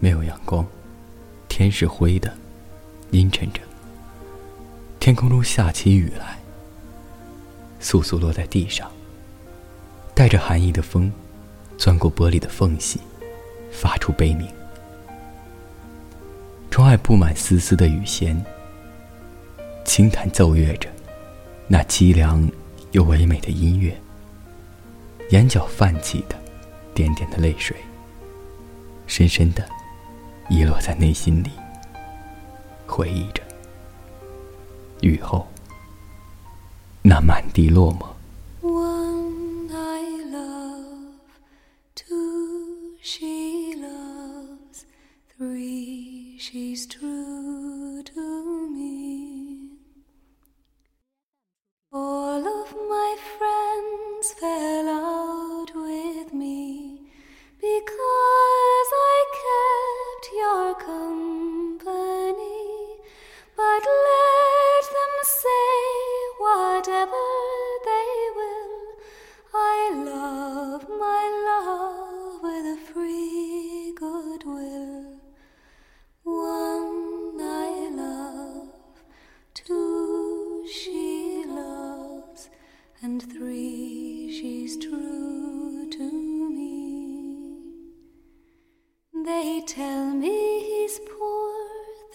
没有阳光，天是灰的，阴沉着。天空中下起雨来，簌簌落在地上。带着寒意的风，钻过玻璃的缝隙，发出悲鸣。窗外布满丝丝的雨弦，轻弹奏乐着那凄凉又唯美的音乐。眼角泛起的点点的泪水，深深的遗落在内心里，回忆着雨后那满地落寞。she's true to me. All of my friends whatever they will. I love my love with a free good will. One I love, two she loves, and three she's true to me. They tell me he's poor,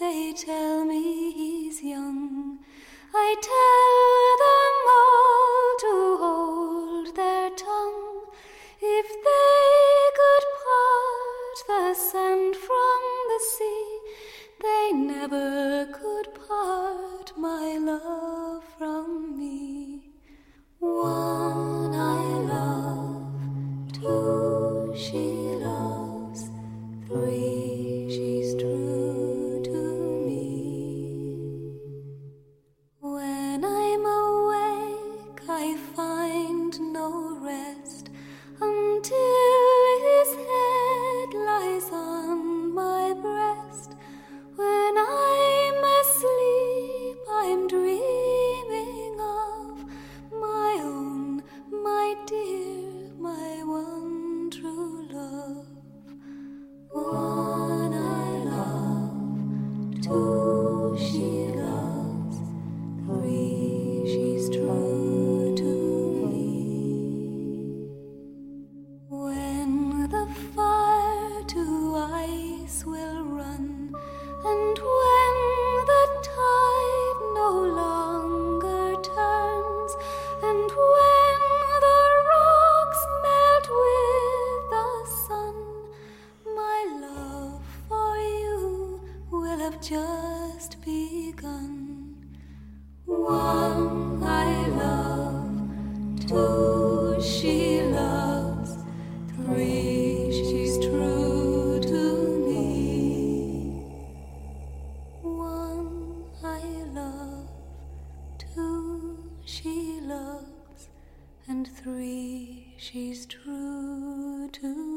they tell me he's young. I tell have just begun. One I love, two she loves, three she's true to me. One I love, two she loves, and three she's true to me.